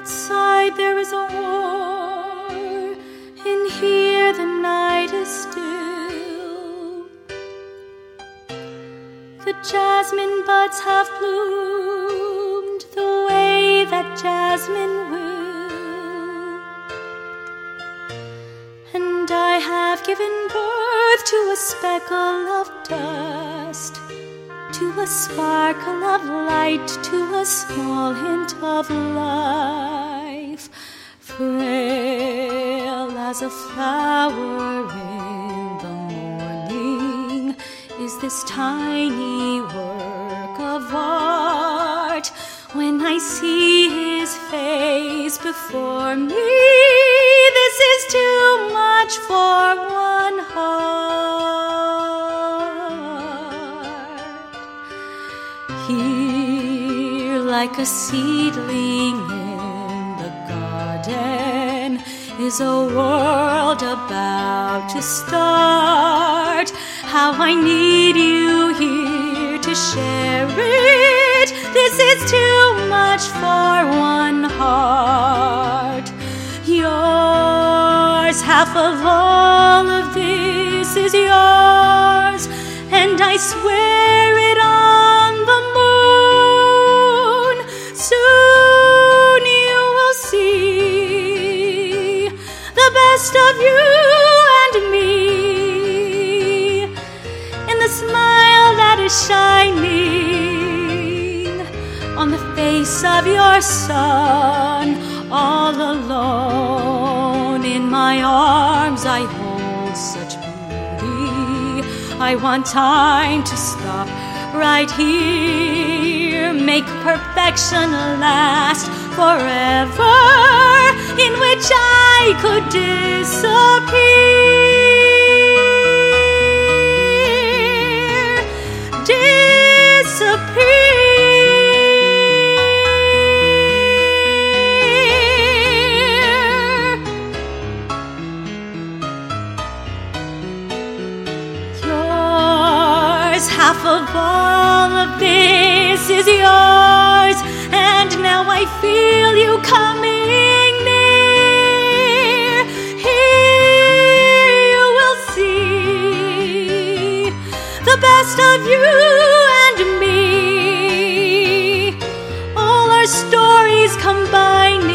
Outside there is a war, and here the night is still. The jasmine buds have bloomed the way that jasmine will. And I have given birth to a speckle of dust, a sparkle of light, to a small hint of life, frail as a flower in the morning. Is this tiny work of art when I see his face before me? This is too much for one heart. Here, like a seedling in the garden, is a world about to start. How I need you here to share it. This is too much for one heart. Yours, half of all of this is yours, and I swear of you and me in the smile that is shining on the face of your son. All alone in my arms, I hold such beauty. I want time to stop right here, make perfection last forever, in which I could disappear. Disappear. Yours, half of all of this is yours, and now I feel you coming best of you and me. All our stories combining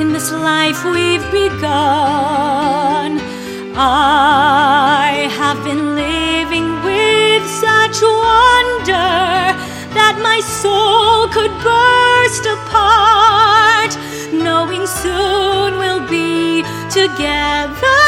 in this life we've begun. I have been living with such wonder that my soul could burst apart, knowing soon we'll be together